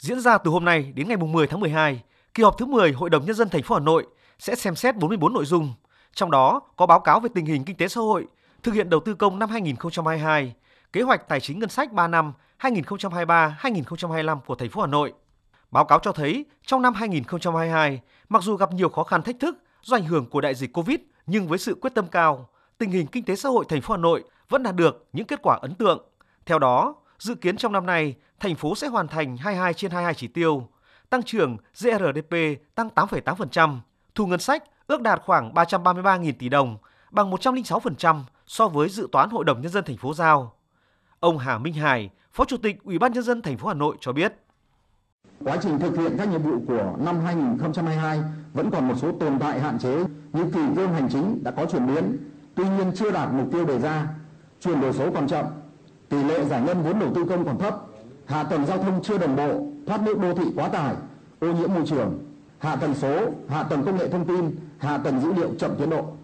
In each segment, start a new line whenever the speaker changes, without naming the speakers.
Diễn ra từ hôm nay đến ngày 10 tháng 12, kỳ họp thứ 10 Hội đồng nhân dân thành phố Hà Nội sẽ xem xét 44 nội dung, trong đó có báo cáo về tình hình kinh tế xã hội, thực hiện đầu tư công năm 2022, kế hoạch tài chính ngân sách 3 năm 2023-2025 của thành phố Hà Nội. Báo cáo cho thấy trong năm 2022, mặc dù gặp nhiều khó khăn thách thức do ảnh hưởng của đại dịch Covid nhưng với sự quyết tâm cao, tình hình kinh tế xã hội thành phố Hà Nội vẫn đạt được những kết quả ấn tượng. Theo đó, dự kiến trong năm nay, thành phố sẽ hoàn thành 22 trên 22 chỉ tiêu, tăng trưởng GRDP tăng 8,8%, thu ngân sách ước đạt khoảng 333.000 tỷ đồng, bằng 106% so với dự toán Hội đồng nhân dân thành phố giao. Ông Hà Minh Hải, Phó Chủ tịch Ủy ban nhân dân thành phố Hà Nội cho biết:
Quá trình thực hiện các nhiệm vụ của năm 2022 vẫn còn một số tồn tại hạn chế như kỳ cương hành chính đã có chuyển biến, tuy nhiên chưa đạt mục tiêu đề ra, chuyển đổi số còn chậm, tỷ lệ giải ngân vốn đầu tư công còn thấp, hạ tầng giao thông chưa đồng bộ, thoát nước đô thị quá tải, ô nhiễm môi trường, hạ tầng số, hạ tầng công nghệ thông tin, hạ tầng dữ liệu chậm tiến độ.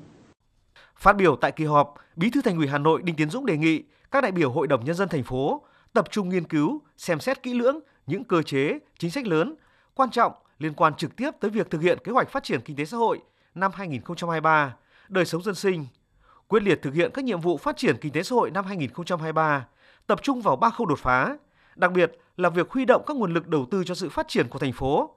Phát biểu tại kỳ họp, Bí thư Thành ủy Hà Nội Đinh Tiến Dũng đề nghị các đại biểu Hội đồng nhân dân thành phố tập trung nghiên cứu, xem xét kỹ lưỡng những cơ chế, chính sách lớn, quan trọng liên quan trực tiếp tới việc thực hiện kế hoạch phát triển kinh tế xã hội năm 2023, đời sống dân sinh, quyết liệt thực hiện các nhiệm vụ phát triển kinh tế xã hội năm 2023, tập trung vào ba khâu đột phá, đặc biệt là việc huy động các nguồn lực đầu tư cho sự phát triển của thành phố,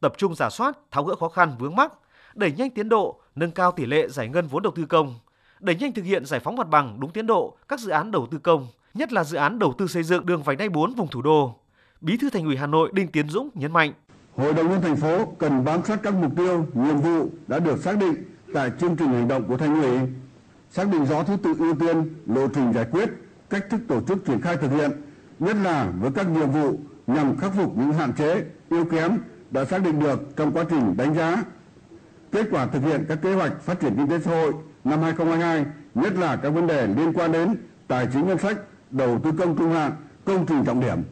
tập trung giả soát, tháo gỡ khó khăn vướng mắc, đẩy nhanh tiến độ, nâng cao tỷ lệ giải ngân vốn đầu tư công, đẩy nhanh thực hiện giải phóng mặt bằng đúng tiến độ các dự án đầu tư công, nhất là dự án đầu tư xây dựng đường vành đai 4 vùng thủ đô. Bí thư Thành ủy Hà Nội Đinh Tiến Dũng nhấn mạnh:
Hội đồng nhân thành phố cần bám sát các mục tiêu, nhiệm vụ đã được xác định tại chương trình hành động của Thành ủy, xác định rõ thứ tự ưu tiên, lộ trình giải quyết, cách thức tổ chức triển khai thực hiện, nhất là với các nhiệm vụ nhằm khắc phục những hạn chế, yếu kém đã xác định được trong quá trình đánh giá kết quả thực hiện các kế hoạch phát triển kinh tế xã hội năm 2022, nhất là các vấn đề liên quan đến tài chính ngân sách, đầu tư công trung hạn, công trình trọng điểm.